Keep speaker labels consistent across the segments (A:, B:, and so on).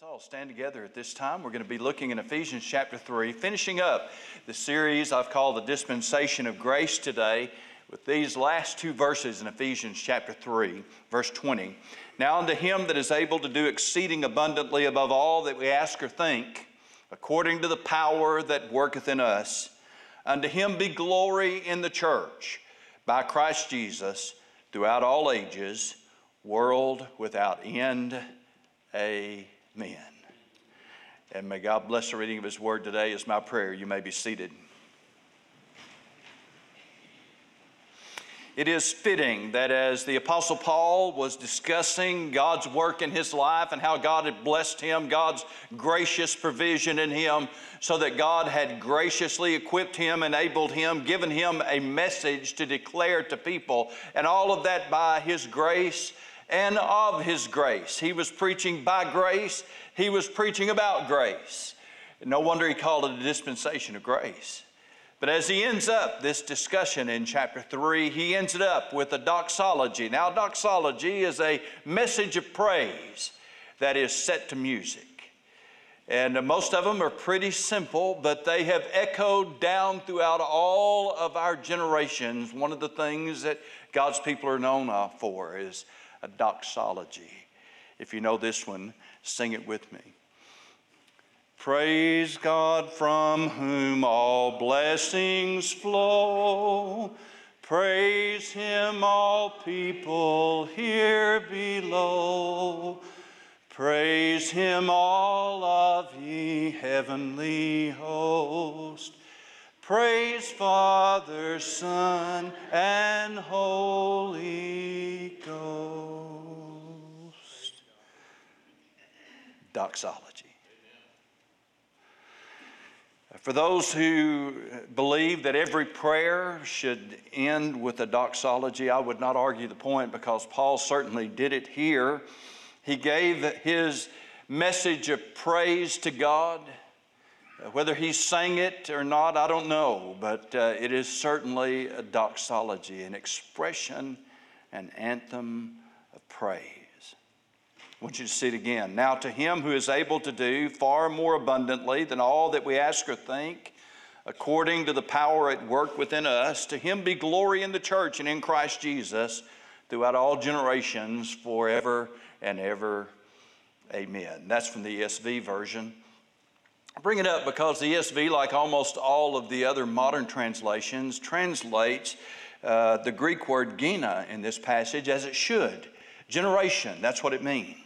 A: Let's all stand together at this time. We're going to be looking in Ephesians chapter 3, finishing up the series I've called the Dispensation of Grace today with these last two verses in Ephesians chapter 3, verse 20. Now, unto him that is able to do exceeding abundantly above all that we ask or think, according to the power that worketh in us, unto him be glory in the church by Christ Jesus throughout all ages, world without end. Amen. And may God bless the reading of His Word today, is my prayer. You may be seated. It is fitting that as the Apostle Paul was discussing God's work in his life and how God had blessed him, God's gracious provision in him, so that God had graciously equipped him, enabled him, given him a message to declare to people, and all of that by his grace and of His grace. He was preaching by grace, He was preaching about grace. No wonder He called it a dispensation of grace. But as he ends up this discussion in chapter 3, he ends it up with a doxology. Now, doxology is a message of praise that is set to music. And most of them are pretty simple, but they have echoed down throughout all of our generations. One of the things that God's people are known uh, for is a doxology. If you know this one, sing it with me. Praise God from whom all blessings flow. Praise Him, all people here below. Praise Him, all of ye heavenly host. Praise Father, Son, and Holy Ghost. Doxology. For those who believe that every prayer should end with a doxology, I would not argue the point because Paul certainly did it here. He gave his message of praise to God whether he sang it or not, I don't know, but uh, it is certainly a doxology, an expression, an anthem of praise. I want you to see it again. Now, to him who is able to do far more abundantly than all that we ask or think, according to the power at work within us, to him be glory in the church and in Christ Jesus throughout all generations, forever and ever. Amen. That's from the ESV version. I bring it up because the ESV, like almost all of the other modern translations, translates uh, the Greek word genea in this passage as it should. Generation, that's what it means.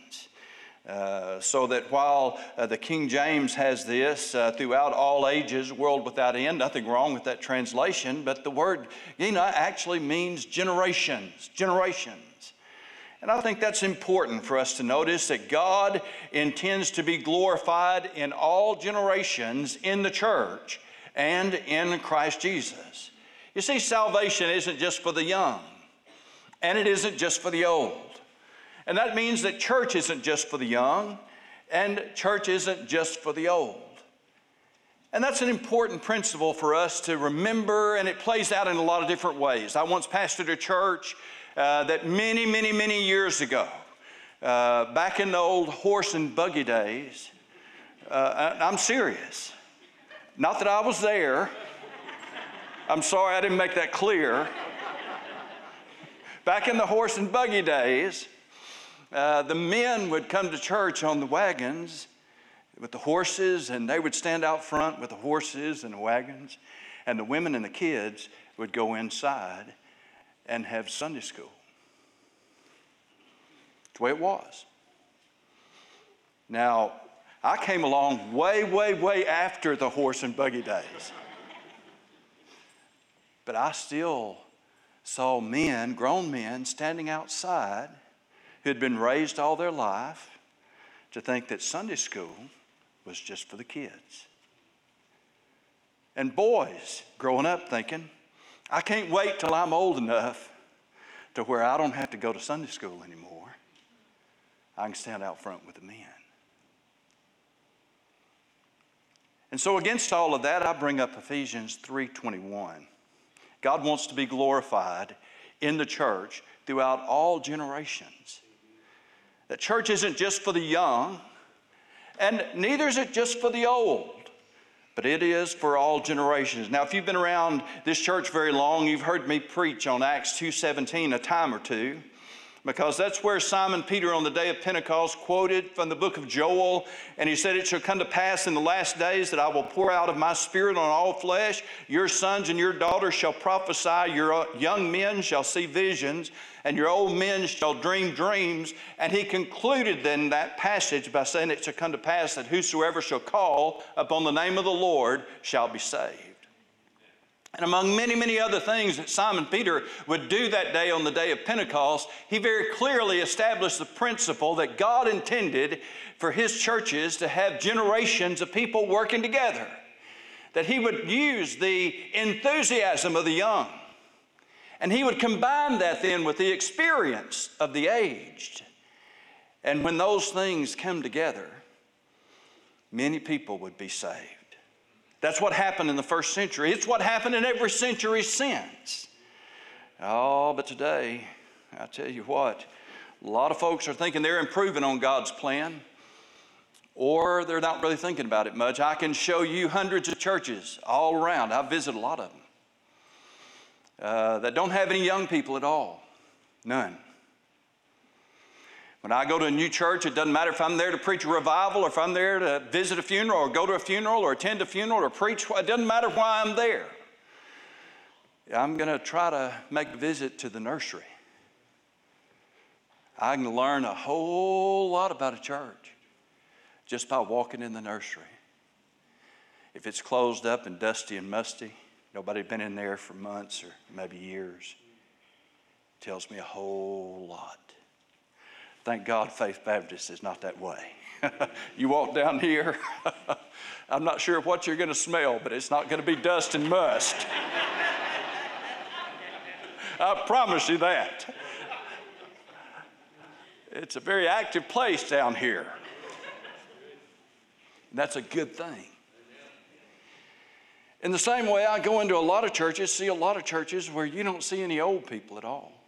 A: Uh, so that while uh, the King James has this uh, throughout all ages, world without end, nothing wrong with that translation, but the word Genea actually means generations, generations. And I think that's important for us to notice that God intends to be glorified in all generations in the church and in Christ Jesus. You see, salvation isn't just for the young, and it isn't just for the old. And that means that church isn't just for the young, and church isn't just for the old. And that's an important principle for us to remember, and it plays out in a lot of different ways. I once pastored a church uh, that many, many, many years ago, uh, back in the old horse and buggy days, uh, I'm serious. Not that I was there. I'm sorry I didn't make that clear. Back in the horse and buggy days, uh, the men would come to church on the wagons with the horses, and they would stand out front with the horses and the wagons, and the women and the kids would go inside and have Sunday school. It's the way it was. Now, I came along way, way, way after the horse and buggy days. But I still saw men, grown men, standing outside who had been raised all their life to think that Sunday school was just for the kids. And boys growing up thinking, I can't wait till I'm old enough to where I don't have to go to Sunday school anymore. I can stand out front with the men. And so against all of that, I bring up Ephesians 3:21. God wants to be glorified in the church throughout all generations. The church isn't just for the young, And neither is it just for the old, but it is for all generations. Now, if you've been around this church very long, you've heard me preach on Acts 2:17 a time or two because that's where Simon Peter on the day of Pentecost quoted from the book of Joel. And he said, It shall come to pass in the last days that I will pour out of my spirit on all flesh. Your sons and your daughters shall prophesy, your uh, young men shall see visions, and your old men shall dream dreams. And he concluded then that passage by saying, It shall come to pass that whosoever shall call upon the name of the Lord shall be saved. And among many, many other things that Simon Peter would do that day on the day of Pentecost, he very clearly established the principle that God intended for his churches to have generations of people working together. That he would use the enthusiasm of the young. And he would combine that then with the experience of the aged. And when those things come together, many people would be saved. That's what happened in the first century. It's what happened in every century since. Oh, but today, I tell you what, a lot of folks are thinking they're improving on God's plan, or they're not really thinking about it much. I can show you hundreds of churches all around. I visit a lot of them uh, that don't have any young people at all. None. When I go to a new church, it doesn't matter if I'm there to preach a revival or if I'm there to visit a funeral or go to a funeral or attend a funeral or preach. It doesn't matter why I'm there. I'm going to try to make a visit to the nursery. I can learn a whole lot about a church just by walking in the nursery. If it's closed up and dusty and musty, nobody's been in there for months or maybe years, tells me a whole lot. Thank God Faith Baptist is not that way. you walk down here, I'm not sure what you're going to smell, but it's not going to be dust and must. I promise you that. It's a very active place down here. And That's a good thing. In the same way, I go into a lot of churches, see a lot of churches where you don't see any old people at all.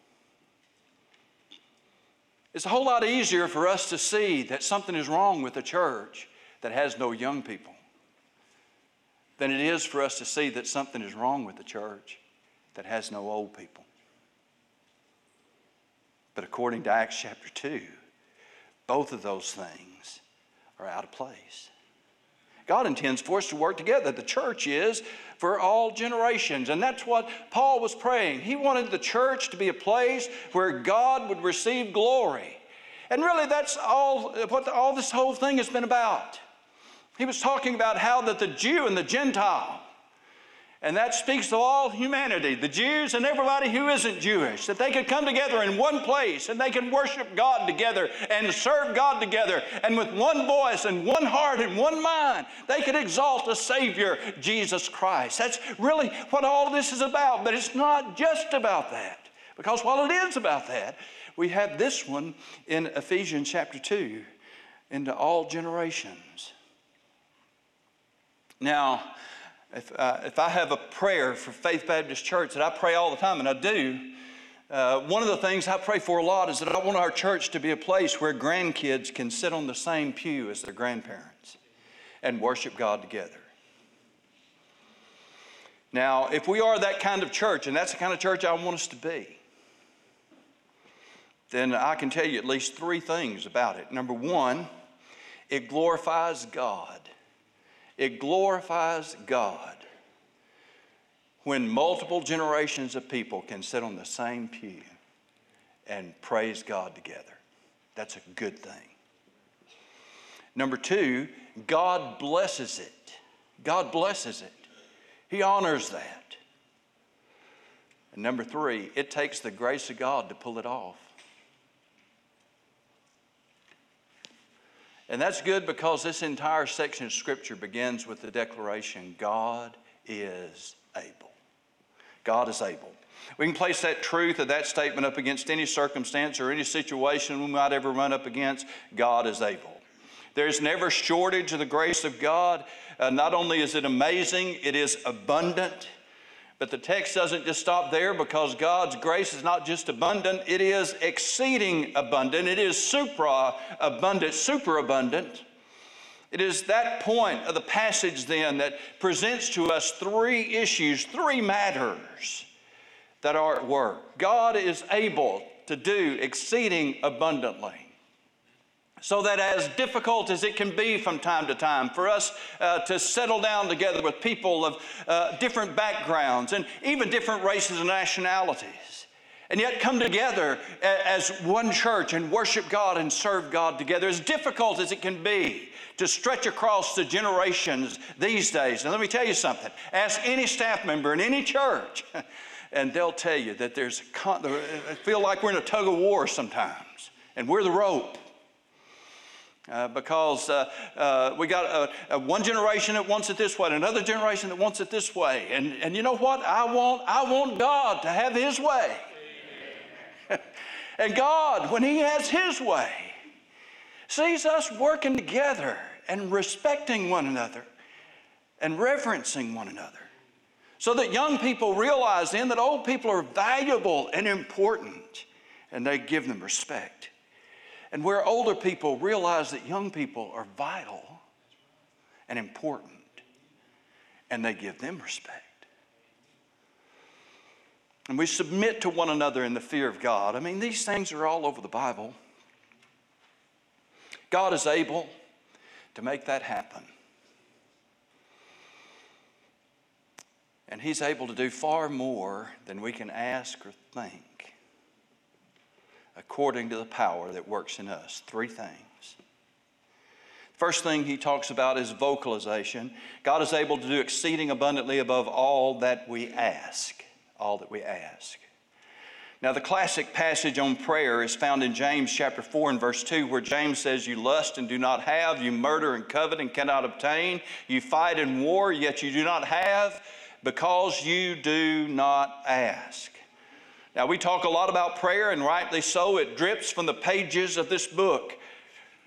A: It's a whole lot easier for us to see that something is wrong with a church that has no young people than it is for us to see that something is wrong with a church that has no old people. But according to Acts chapter 2, both of those things are out of place. God intends for us to work together. The church is for all generations. And that's what Paul was praying. He wanted the church to be a place where God would receive glory. And really, that's all what all this whole thing has been about. He was talking about how that the Jew and the Gentile and that speaks to all humanity, the Jews and everybody who isn't Jewish, that they could come together in one place and they can worship God together and serve God together. And with one voice and one heart and one mind, they could exalt a Savior, Jesus Christ. That's really what all this is about. But it's not just about that. Because while it is about that, we have this one in Ephesians chapter 2 into all generations. Now, if, uh, if I have a prayer for Faith Baptist Church that I pray all the time, and I do, uh, one of the things I pray for a lot is that I want our church to be a place where grandkids can sit on the same pew as their grandparents and worship God together. Now, if we are that kind of church, and that's the kind of church I want us to be, then I can tell you at least three things about it. Number one, it glorifies God. It glorifies God when multiple generations of people can sit on the same pew and praise God together. That's a good thing. Number two, God blesses it. God blesses it. He honors that. And number three, it takes the grace of God to pull it off. And that's good because this entire section of Scripture begins with the declaration God is able. God is able. We can place that truth of that statement up against any circumstance or any situation we might ever run up against. God is able. There's never shortage of the grace of God. Uh, not only is it amazing, it is abundant. But the text doesn't just stop there because God's grace is not just abundant, it is exceeding abundant. It is supra abundant, super abundant. It is that point of the passage then that presents to us three issues, three matters that are at work. God is able to do exceeding abundantly. So that as difficult as it can be from time to time for us uh, to settle down together with people of uh, different backgrounds and even different races and nationalities, and yet come together as one church and worship God and serve God together, as difficult as it can be to stretch across the generations these days. And let me tell you something ask any staff member in any church, and they'll tell you that there's, I feel like we're in a tug of war sometimes, and we're the rope. Uh, because uh, uh, we got one generation that wants it this way, another generation that wants it this way. And, and you know what? I want, I want God to have His way. and God, when He has His way, sees us working together and respecting one another and reverencing one another. So that young people realize then that old people are valuable and important, and they give them respect and where older people realize that young people are vital and important, and they give them respect. And we submit to one another in the fear of God. I mean, these things are all over the Bible. God is able to make that happen. And He's able to do far more than we can ask or think according to the power that works in us. Three things. First thing he talks about is vocalization. God is able to do exceeding abundantly above all that we ask. All that we ask. Now, the classic passage on prayer is found in James chapter 4 and verse 2, where James says, You lust and do not have, you murder and covet and cannot obtain, you fight and war, yet you do not have, because you do not ask. Now, we talk a lot about prayer, and rightly so. It drips from the pages of this book.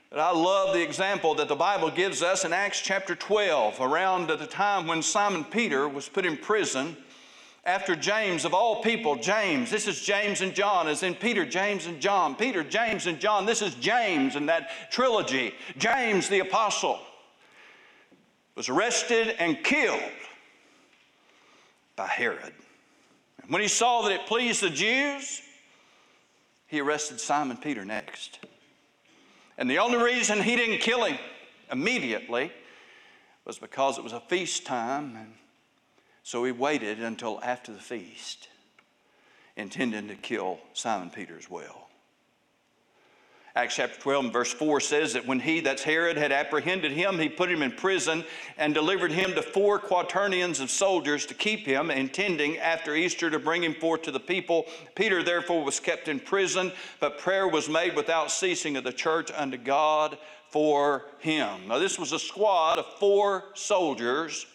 A: But I love the example that the Bible gives us in Acts chapter 12, around the time when Simon Peter was put in prison after James, of all people, James, this is James and John, as in Peter, James, and John. Peter, James, and John, this is James in that trilogy. James the apostle was arrested and killed by Herod. When he saw that it pleased the Jews, he arrested Simon Peter next. And the only reason he didn't kill him immediately was because it was a feast time, and so he waited until after the feast, intending to kill Simon Peter as well. Acts chapter 12 and verse 4 says that when he, that's Herod, had apprehended him, he put him in prison and delivered him to four quaternions of soldiers to keep him, intending after Easter to bring him forth to the people. Peter therefore was kept in prison, but prayer was made without ceasing of the church unto God for him. Now, this was a squad of four soldiers.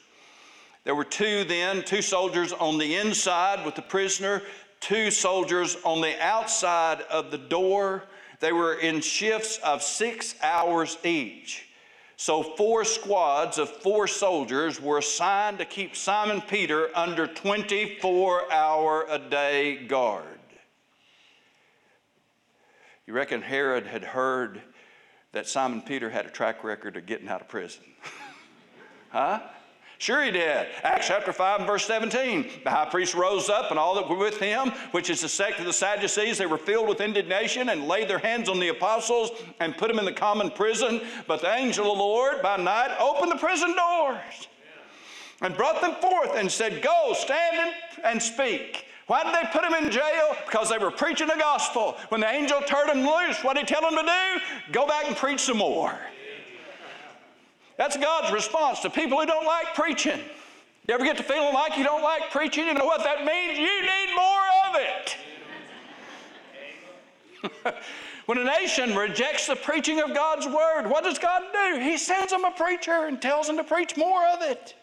A: There were two then, two soldiers on the inside with the prisoner, two soldiers on the outside of the door they were in shifts of six hours each. So, four squads of four soldiers were assigned to keep Simon Peter under 24 hour a day guard. You reckon Herod had heard that Simon Peter had a track record of getting out of prison? huh? Sure, he did. Acts chapter 5 and verse 17. The high priest rose up, and all that were with him, which is the sect of the Sadducees, they were filled with indignation and laid their hands on the apostles and put them in the common prison. But the angel of the Lord by night opened the prison doors and brought them forth and said, Go, stand and speak. Why did they put them in jail? Because they were preaching the gospel. When the angel turned them loose, what did he tell them to do? Go back and preach some more. That's God's response to people who don't like preaching. You ever get to feeling like you don't like preaching? You know what that means? You need more of it. when a nation rejects the preaching of God's word, what does God do? He sends them a preacher and tells them to preach more of it.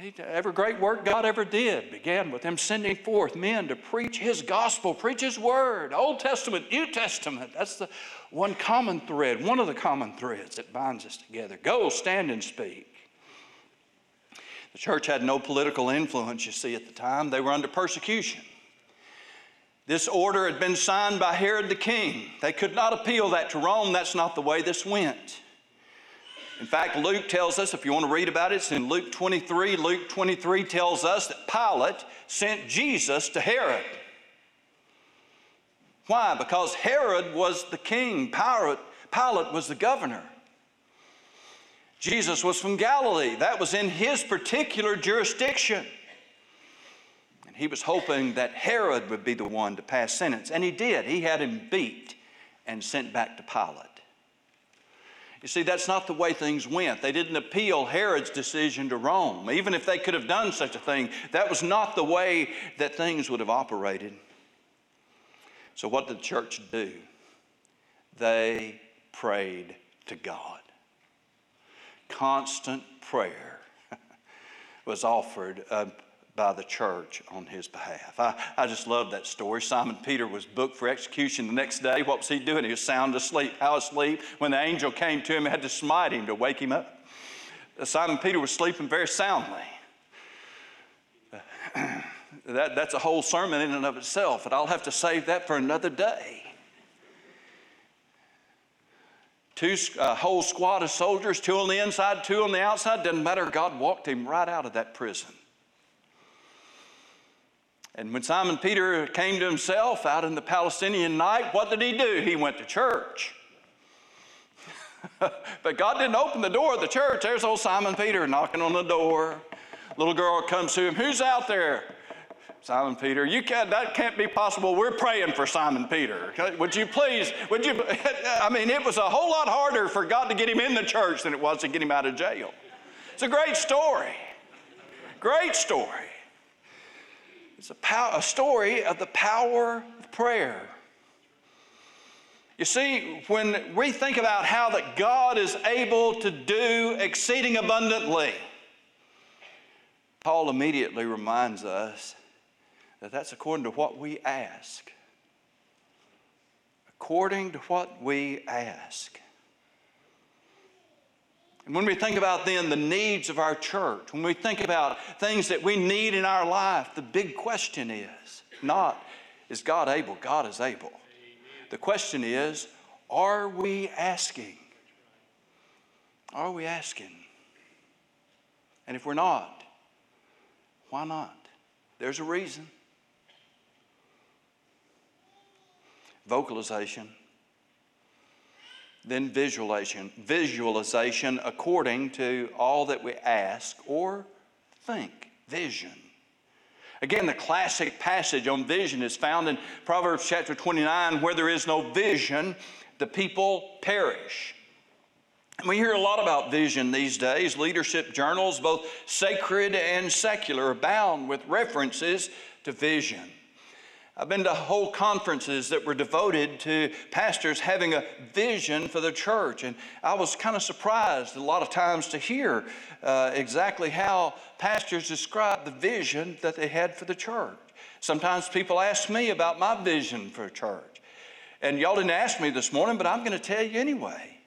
A: He, every great work God ever did began with Him sending forth men to preach His gospel, preach His word, Old Testament, New Testament. That's the one common thread, one of the common threads that binds us together. Go, stand, and speak. The church had no political influence, you see, at the time. They were under persecution. This order had been signed by Herod the king. They could not appeal that to Rome. That's not the way this went. In fact, Luke tells us, if you want to read about it, it's in Luke 23. Luke 23 tells us that Pilate sent Jesus to Herod. Why? Because Herod was the king, Pilate, Pilate was the governor. Jesus was from Galilee, that was in his particular jurisdiction. And he was hoping that Herod would be the one to pass sentence, and he did. He had him beat and sent back to Pilate. You see, that's not the way things went. They didn't appeal Herod's decision to Rome. Even if they could have done such a thing, that was not the way that things would have operated. So, what did the church do? They prayed to God. Constant prayer was offered uh, by the church on his behalf. I, I just love that story. Simon Peter was booked for execution the next day. What was he doing? He was sound asleep. How asleep? When the angel came to him, he had to smite him to wake him up. Simon Peter was sleeping very soundly. that, that's a whole sermon in and of itself, and I'll have to save that for another day. Two, a whole squad of soldiers, two on the inside, two on the outside, doesn't matter. God walked him right out of that prison. And when Simon Peter came to himself out in the Palestinian night, what did he do? He went to church. but God didn't open the door of the church. There's old Simon Peter knocking on the door. Little girl comes to him. Who's out there? Simon Peter, you can't, that can't be possible. We're praying for Simon Peter. Would you please, would you, I mean, it was a whole lot harder for God to get him in the church than it was to get him out of jail. It's a great story. Great story. It's a, pow- a story of the power of prayer. You see, when we think about how that God is able to do exceeding abundantly, Paul immediately reminds us that that's according to what we ask. According to what we ask. And when we think about then the needs of our church, when we think about things that we need in our life, the big question is not, is God able? God is able. The question is, are we asking? Are we asking? And if we're not, why not? There's a reason. Vocalization then visualization. Visualization according to all that we ask or think. Vision. Again, the classic passage on vision is found in Proverbs chapter 29 where there is no vision, the people perish. We hear a lot about vision these days. Leadership journals, both sacred and secular, abound with references to vision. I've been to whole conferences that were devoted to pastors having a vision for the church. And I was kind of surprised a lot of times to hear uh, exactly how pastors describe the vision that they had for the church. Sometimes people ask me about my vision for a church. And y'all didn't ask me this morning, but I'm going to tell you anyway.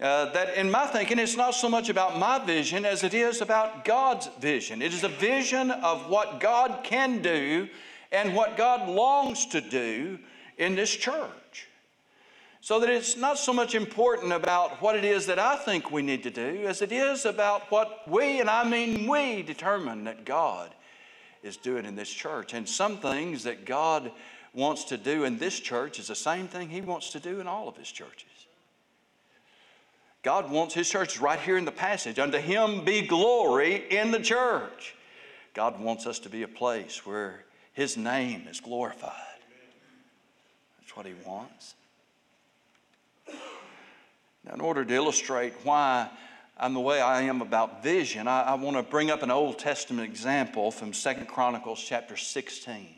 A: Uh, that in my thinking, it's not so much about my vision as it is about God's vision. It is a vision of what God can do and what God longs to do in this church. So that it's not so much important about what it is that I think we need to do as it is about what we, and I mean we, determine that God is doing in this church. And some things that God wants to do in this church is the same thing He wants to do in all of His churches. God wants His church right here in the passage. Unto Him be glory in the church. God wants us to be a place where his name is glorified. That's what He wants. Now, in order to illustrate why I'm the way I am about vision, I, I want to bring up an Old Testament example from Second Chronicles chapter 16.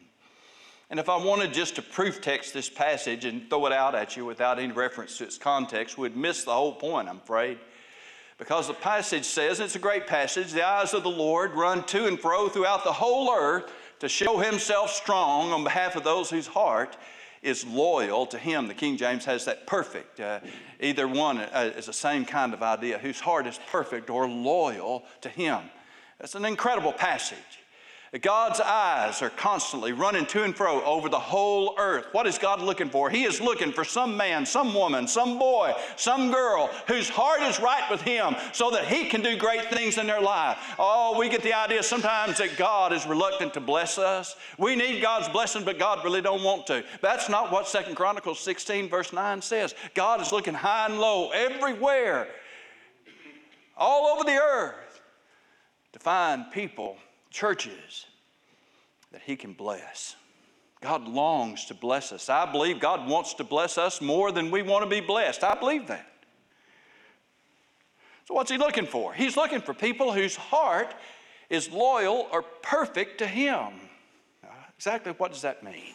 A: And if I wanted just to proof text this passage and throw it out at you without any reference to its context, we'd miss the whole point, I'm afraid. Because the passage says, it's a great passage, the eyes of the Lord run to and fro throughout the whole earth to show himself strong on behalf of those whose heart is loyal to him. The King James has that perfect. Uh, either one uh, is the same kind of idea, whose heart is perfect or loyal to him. That's an incredible passage. God's eyes are constantly running to and fro over the whole earth. What is God looking for? He is looking for some man, some woman, some boy, some girl whose heart is right with Him so that He can do great things in their life. Oh, we get the idea sometimes that God is reluctant to bless us. We need God's blessing, but God really don't want to. That's not what Second Chronicles 16, verse 9 says. God is looking high and low everywhere, all over the earth, to find people churches that He can bless. God longs to bless us. I believe God wants to bless us more than we want to be blessed. I believe that. So, what's He looking for? He's looking for people whose heart is loyal or perfect to Him. Exactly what does that mean?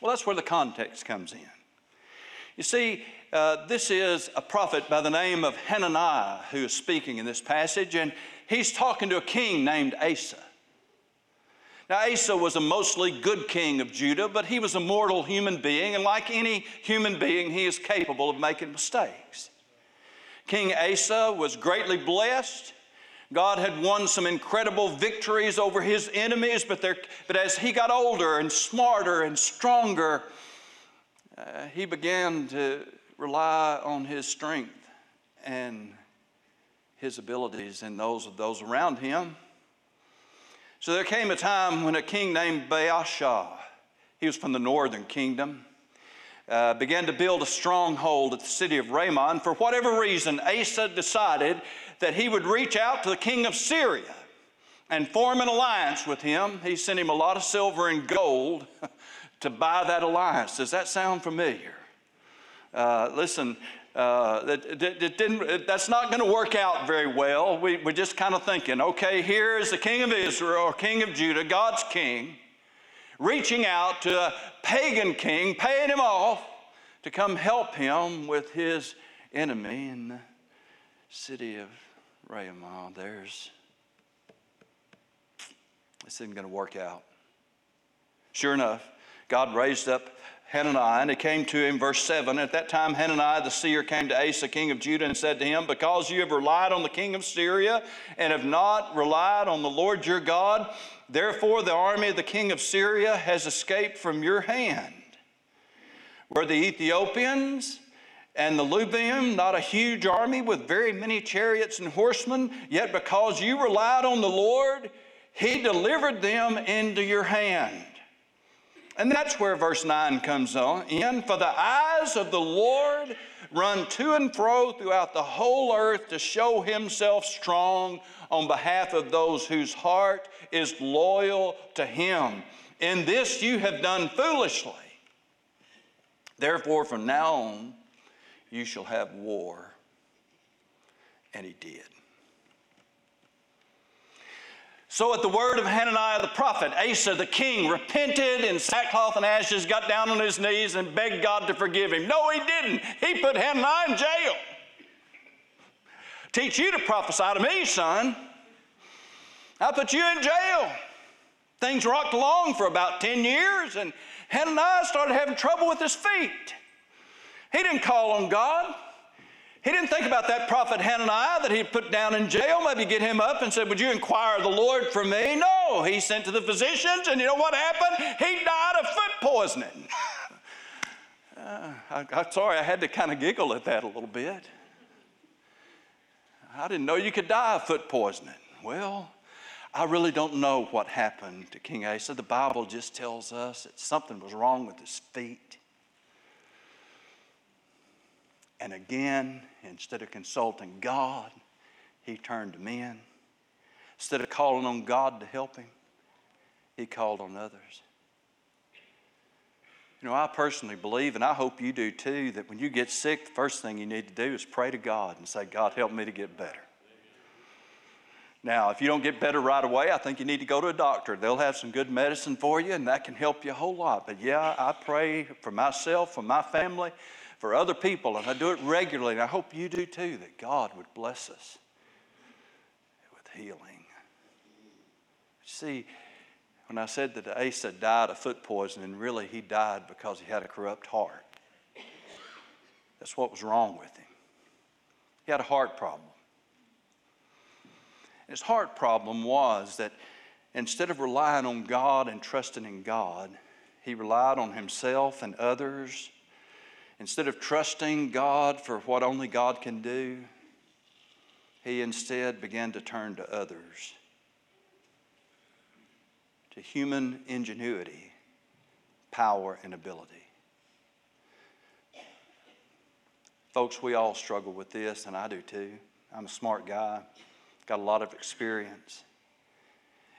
A: Well, that's where the context comes in. You see, uh, this is a prophet by the name of Hananiah who is speaking in this passage, and he's talking to a king named Asa. Now, Asa was a mostly good king of Judah, but he was a mortal human being, and like any human being, he is capable of making mistakes. King Asa was greatly blessed. God had won some incredible victories over his enemies, but, but as he got older and smarter and stronger, uh, he began to rely on his strength and his abilities and those of those around him. So there came a time when a king named Baasha, he was from the northern kingdom, uh, began to build a stronghold at the city of Ramah. For whatever reason, Asa decided that he would reach out to the king of Syria and form an alliance with him. He sent him a lot of silver and gold to buy that alliance. Does that sound familiar? Uh, listen, uh, that, that that's not going to work out very well. We, we're just kind of thinking, okay, here is the king of Israel, king of Judah, God's king, reaching out to a pagan king, paying him off to come help him with his enemy in the city of Ramah. There's, this isn't going to work out. Sure enough, God raised up Hananiah, and it came to him, verse 7. At that time, Hananiah the seer came to Asa, king of Judah, and said to him, Because you have relied on the king of Syria and have not relied on the Lord your God, therefore the army of the king of Syria has escaped from your hand. Were the Ethiopians and the Lubiim not a huge army with very many chariots and horsemen? Yet because you relied on the Lord, he delivered them into your hand. And that's where verse 9 comes on in. For the eyes of the Lord run to and fro throughout the whole earth to show himself strong on behalf of those whose heart is loyal to him. In this you have done foolishly. Therefore, from now on, you shall have war. And he did. So, at the word of Hananiah the prophet, Asa the king repented in sackcloth and ashes, got down on his knees, and begged God to forgive him. No, he didn't. He put Hananiah in jail. Teach you to prophesy to me, son. I put you in jail. Things rocked along for about 10 years, and Hananiah started having trouble with his feet. He didn't call on God. He didn't think about that prophet Hananiah that he put down in jail, maybe get him up and said, Would you inquire of the Lord for me? No, he sent to the physicians, and you know what happened? He died of foot poisoning. uh, I, I'm sorry, I had to kind of giggle at that a little bit. I didn't know you could die of foot poisoning. Well, I really don't know what happened to King Asa. The Bible just tells us that something was wrong with his feet. And again, instead of consulting God, he turned to men. Instead of calling on God to help him, he called on others. You know, I personally believe, and I hope you do too, that when you get sick, the first thing you need to do is pray to God and say, God, help me to get better. Now, if you don't get better right away, I think you need to go to a doctor. They'll have some good medicine for you, and that can help you a whole lot. But yeah, I pray for myself, for my family, for other people, and I do it regularly, and I hope you do too, that God would bless us with healing. See, when I said that Asa died of foot poisoning, really he died because he had a corrupt heart. That's what was wrong with him. He had a heart problem. His heart problem was that instead of relying on God and trusting in God, he relied on himself and others. Instead of trusting God for what only God can do, he instead began to turn to others, to human ingenuity, power, and ability. Folks, we all struggle with this, and I do too. I'm a smart guy, got a lot of experience.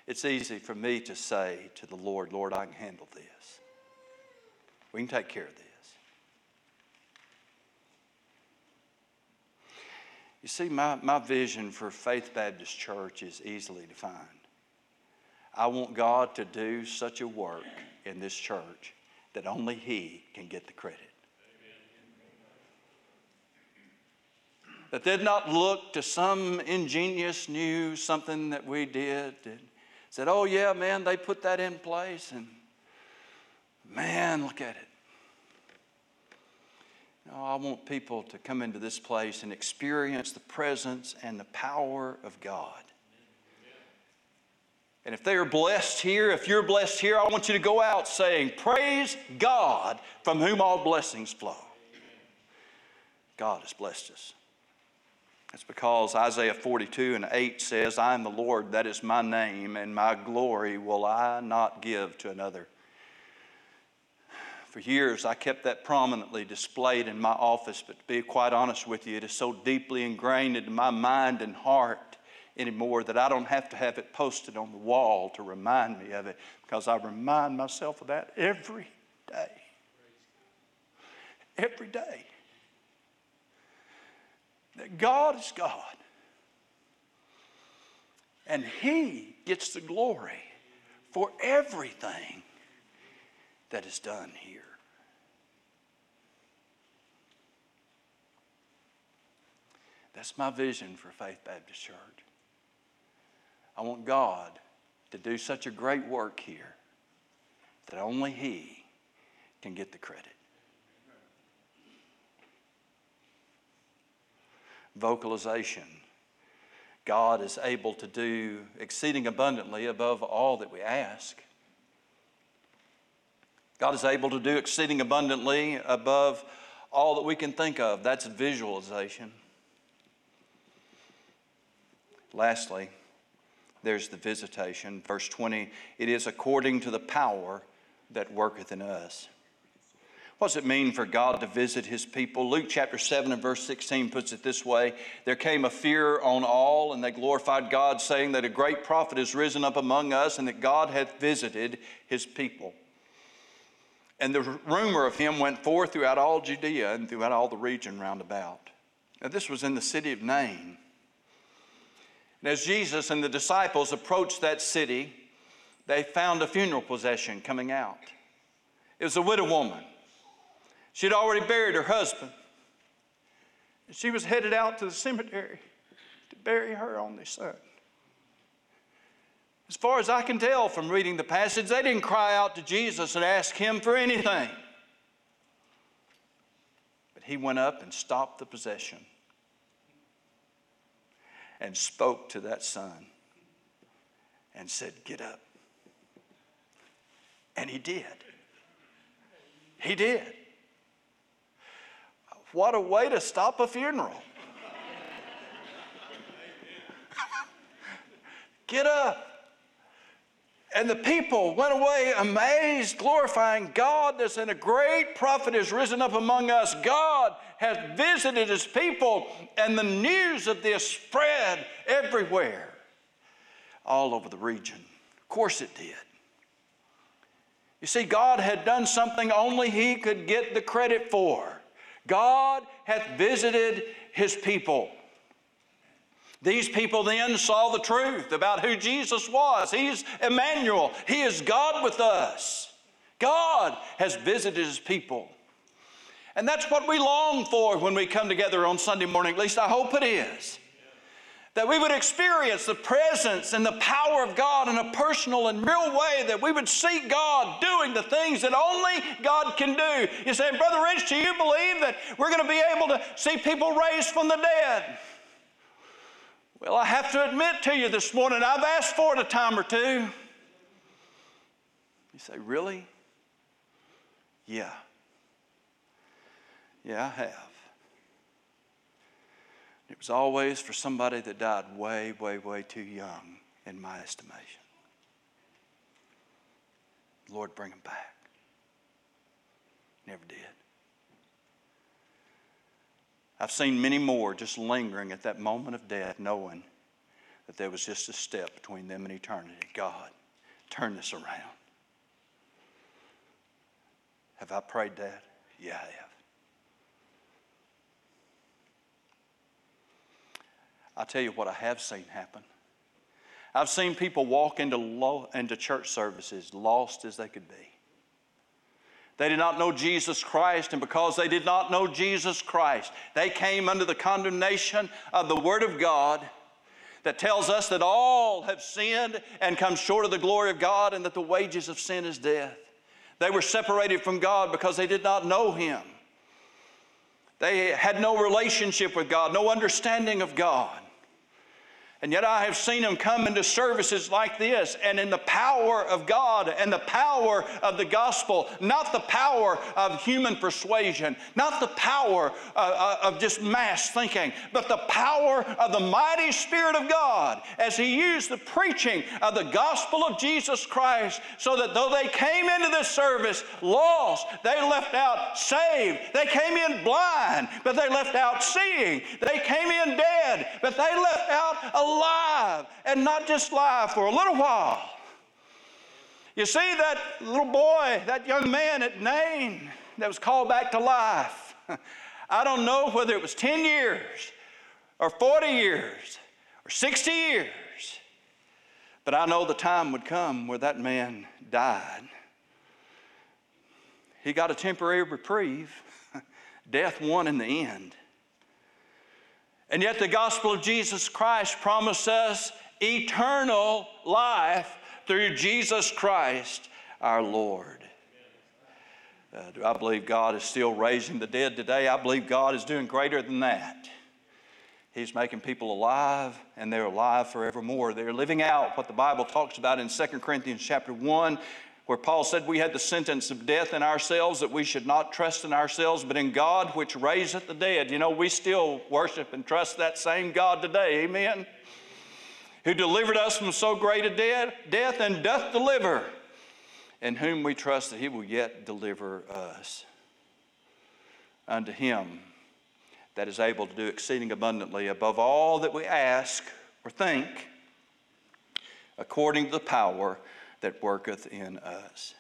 A: It's easy for me to say to the Lord, Lord, I can handle this. We can take care of this. You see, my, my vision for Faith Baptist Church is easily defined. I want God to do such a work in this church that only He can get the credit. That they'd not look to some ingenious new something that we did and said, oh, yeah, man, they put that in place, and man, look at it. I want people to come into this place and experience the presence and the power of God. And if they are blessed here, if you're blessed here, I want you to go out saying, Praise God from whom all blessings flow. God has blessed us. That's because Isaiah 42 and 8 says, I am the Lord, that is my name, and my glory will I not give to another. For years, I kept that prominently displayed in my office, but to be quite honest with you, it is so deeply ingrained into my mind and heart anymore that I don't have to have it posted on the wall to remind me of it because I remind myself of that every day. Every day. That God is God. And He gets the glory for everything that is done here. That's my vision for Faith Baptist Church. I want God to do such a great work here that only He can get the credit. Vocalization. God is able to do exceeding abundantly above all that we ask. God is able to do exceeding abundantly above all that we can think of. That's visualization. Lastly, there's the visitation. Verse 20 it is according to the power that worketh in us. What does it mean for God to visit his people? Luke chapter 7 and verse 16 puts it this way There came a fear on all, and they glorified God, saying that a great prophet is risen up among us, and that God hath visited his people. And the rumor of him went forth throughout all Judea and throughout all the region round about. Now, this was in the city of Nain. And as Jesus and the disciples approached that city, they found a funeral procession coming out. It was a widow woman. She'd already buried her husband. And she was headed out to the cemetery to bury her only son. As far as I can tell from reading the passage, they didn't cry out to Jesus and ask him for anything. But he went up and stopped the procession and spoke to that son and said, Get up. And he did. He did. What a way to stop a funeral. Get up. And the people went away amazed, glorifying God. There's and a great prophet has risen up among us. God has visited his people, and the news of this spread everywhere, all over the region. Of course, it did. You see, God had done something only He could get the credit for. God hath visited His people. These people then saw the truth about who Jesus was. He's Emmanuel, He is God with us. God has visited His people. And that's what we long for when we come together on Sunday morning, at least I hope it is. That we would experience the presence and the power of God in a personal and real way, that we would see God doing the things that only God can do. You say, Brother Rich, do you believe that we're going to be able to see people raised from the dead? Well, I have to admit to you this morning, I've asked for it a time or two. You say, Really? Yeah. Yeah, I have. It was always for somebody that died way, way, way too young, in my estimation. Lord, bring him back. Never did. I've seen many more just lingering at that moment of death, knowing that there was just a step between them and eternity. God, turn this around. Have I prayed that? Yeah, I have. I'll tell you what I have seen happen. I've seen people walk into, lo- into church services lost as they could be. They did not know Jesus Christ, and because they did not know Jesus Christ, they came under the condemnation of the Word of God that tells us that all have sinned and come short of the glory of God, and that the wages of sin is death. They were separated from God because they did not know Him. They had no relationship with God, no understanding of God. And yet I have seen them come into services like this and in the power of God and the power of the gospel, not the power of human persuasion, not the power uh, uh, of just mass thinking, but the power of the mighty Spirit of God as He used the preaching of the gospel of Jesus Christ so that though they came into this service lost, they left out saved. They came in blind, but they left out seeing. They came in dead, but they left out alive and not just live for a little while. You see, that little boy, that young man at Nain that was called back to life. I don't know whether it was 10 years or 40 years or 60 years, but I know the time would come where that man died. He got a temporary reprieve, death won in the end. And yet, the gospel of Jesus Christ promised us eternal life through Jesus Christ our Lord. Uh, do I believe God is still raising the dead today? I believe God is doing greater than that. He's making people alive, and they're alive forevermore. They're living out what the Bible talks about in 2 Corinthians chapter 1 where Paul said we had the sentence of death in ourselves, that we should not trust in ourselves, but in God which raiseth the dead. You know, we still worship and trust that same God today, amen? Who delivered us from so great a death, and doth deliver, in whom we trust that he will yet deliver us. Unto him that is able to do exceeding abundantly above all that we ask or think, according to the power that worketh in us.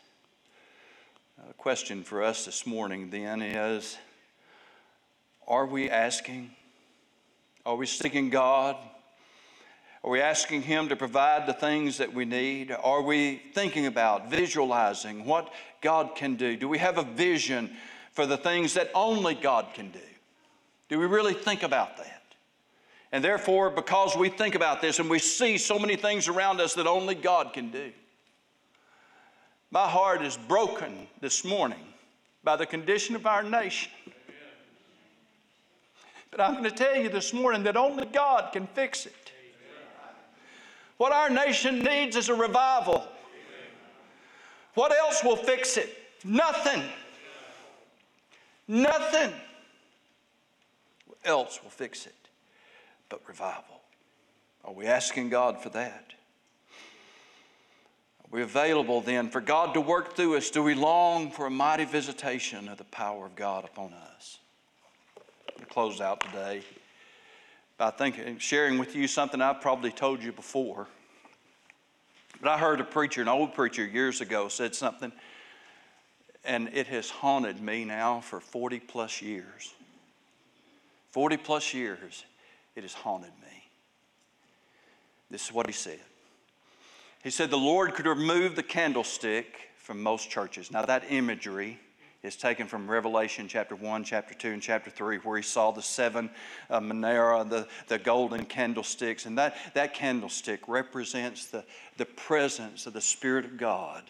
A: A question for us this morning then is Are we asking? Are we seeking God? Are we asking Him to provide the things that we need? Are we thinking about, visualizing what God can do? Do we have a vision for the things that only God can do? Do we really think about that? And therefore, because we think about this and we see so many things around us that only God can do, my heart is broken this morning by the condition of our nation. But I'm going to tell you this morning that only God can fix it. What our nation needs is a revival. What else will fix it? Nothing. Nothing else will fix it but revival. Are we asking God for that? We available then for God to work through us? Do we long for a mighty visitation of the power of God upon us? To close out today by thinking, sharing with you something I've probably told you before. But I heard a preacher, an old preacher years ago, said something, and it has haunted me now for 40 plus years. 40 plus years, it has haunted me. This is what he said. He said the Lord could remove the candlestick from most churches. Now, that imagery is taken from Revelation chapter 1, chapter 2, and chapter 3, where he saw the seven uh, menorah, the, the golden candlesticks. And that, that candlestick represents the, the presence of the Spirit of God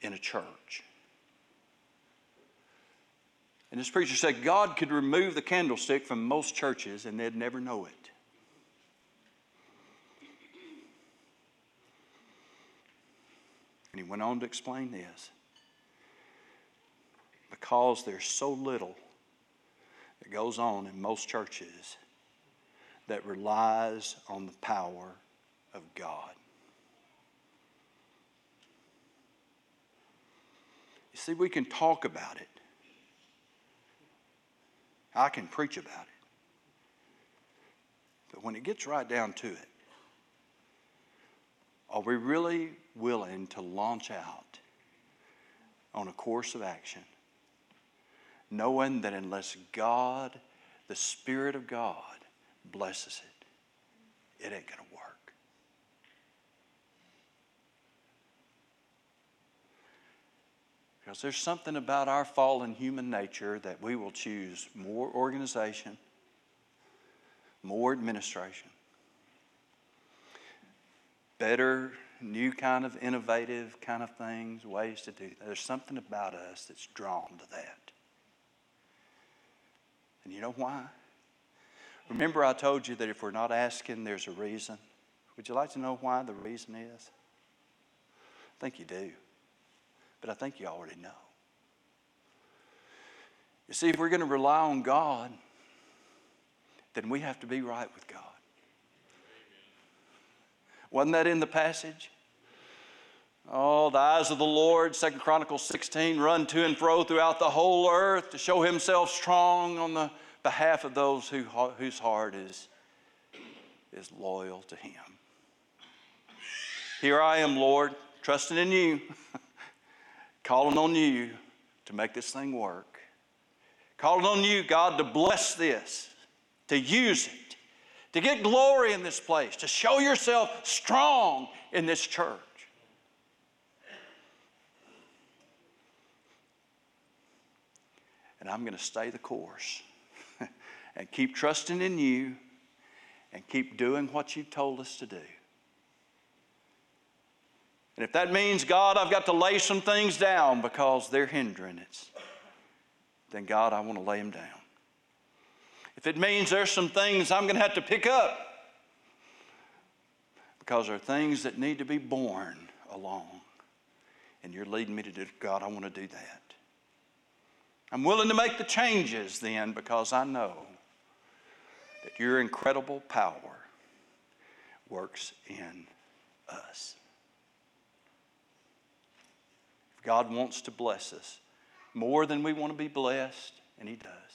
A: in a church. And this preacher said God could remove the candlestick from most churches and they'd never know it. Went on to explain this. Because there's so little that goes on in most churches that relies on the power of God. You see, we can talk about it. I can preach about it. But when it gets right down to it, are we really willing to launch out on a course of action, knowing that unless God, the Spirit of God, blesses it, it ain't going to work? Because there's something about our fallen human nature that we will choose more organization, more administration, better, new kind of innovative kind of things, ways to do. There's something about us that's drawn to that. And you know why? Remember, I told you that if we're not asking, there's a reason. Would you like to know why the reason is? I think you do, but I think you already know. You see, if we're going to rely on God, then we have to be right with God. Wasn't that in the passage? Oh, the eyes of the Lord, Second Chronicles 16, run to and fro throughout the whole earth to show himself strong on the behalf of those who, whose heart is, is loyal to him. Here I am, Lord, trusting in you, calling on you to make this thing work. Calling on you, God, to bless this, to use it to get glory in this place, to show yourself strong in this church. And I'm going to stay the course and keep trusting in you and keep doing what you've told us to do. And if that means, God, I've got to lay some things down because they're hindering it, then God, I want to lay them down. If it means there's some things I'm going to have to pick up because there are things that need to be borne along, and you're leading me to do, God, I want to do that. I'm willing to make the changes then because I know that your incredible power works in us. If God wants to bless us more than we want to be blessed, and He does,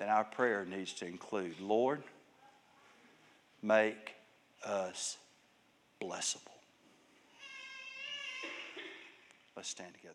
A: then our prayer needs to include Lord, make us blessable. Let's stand together.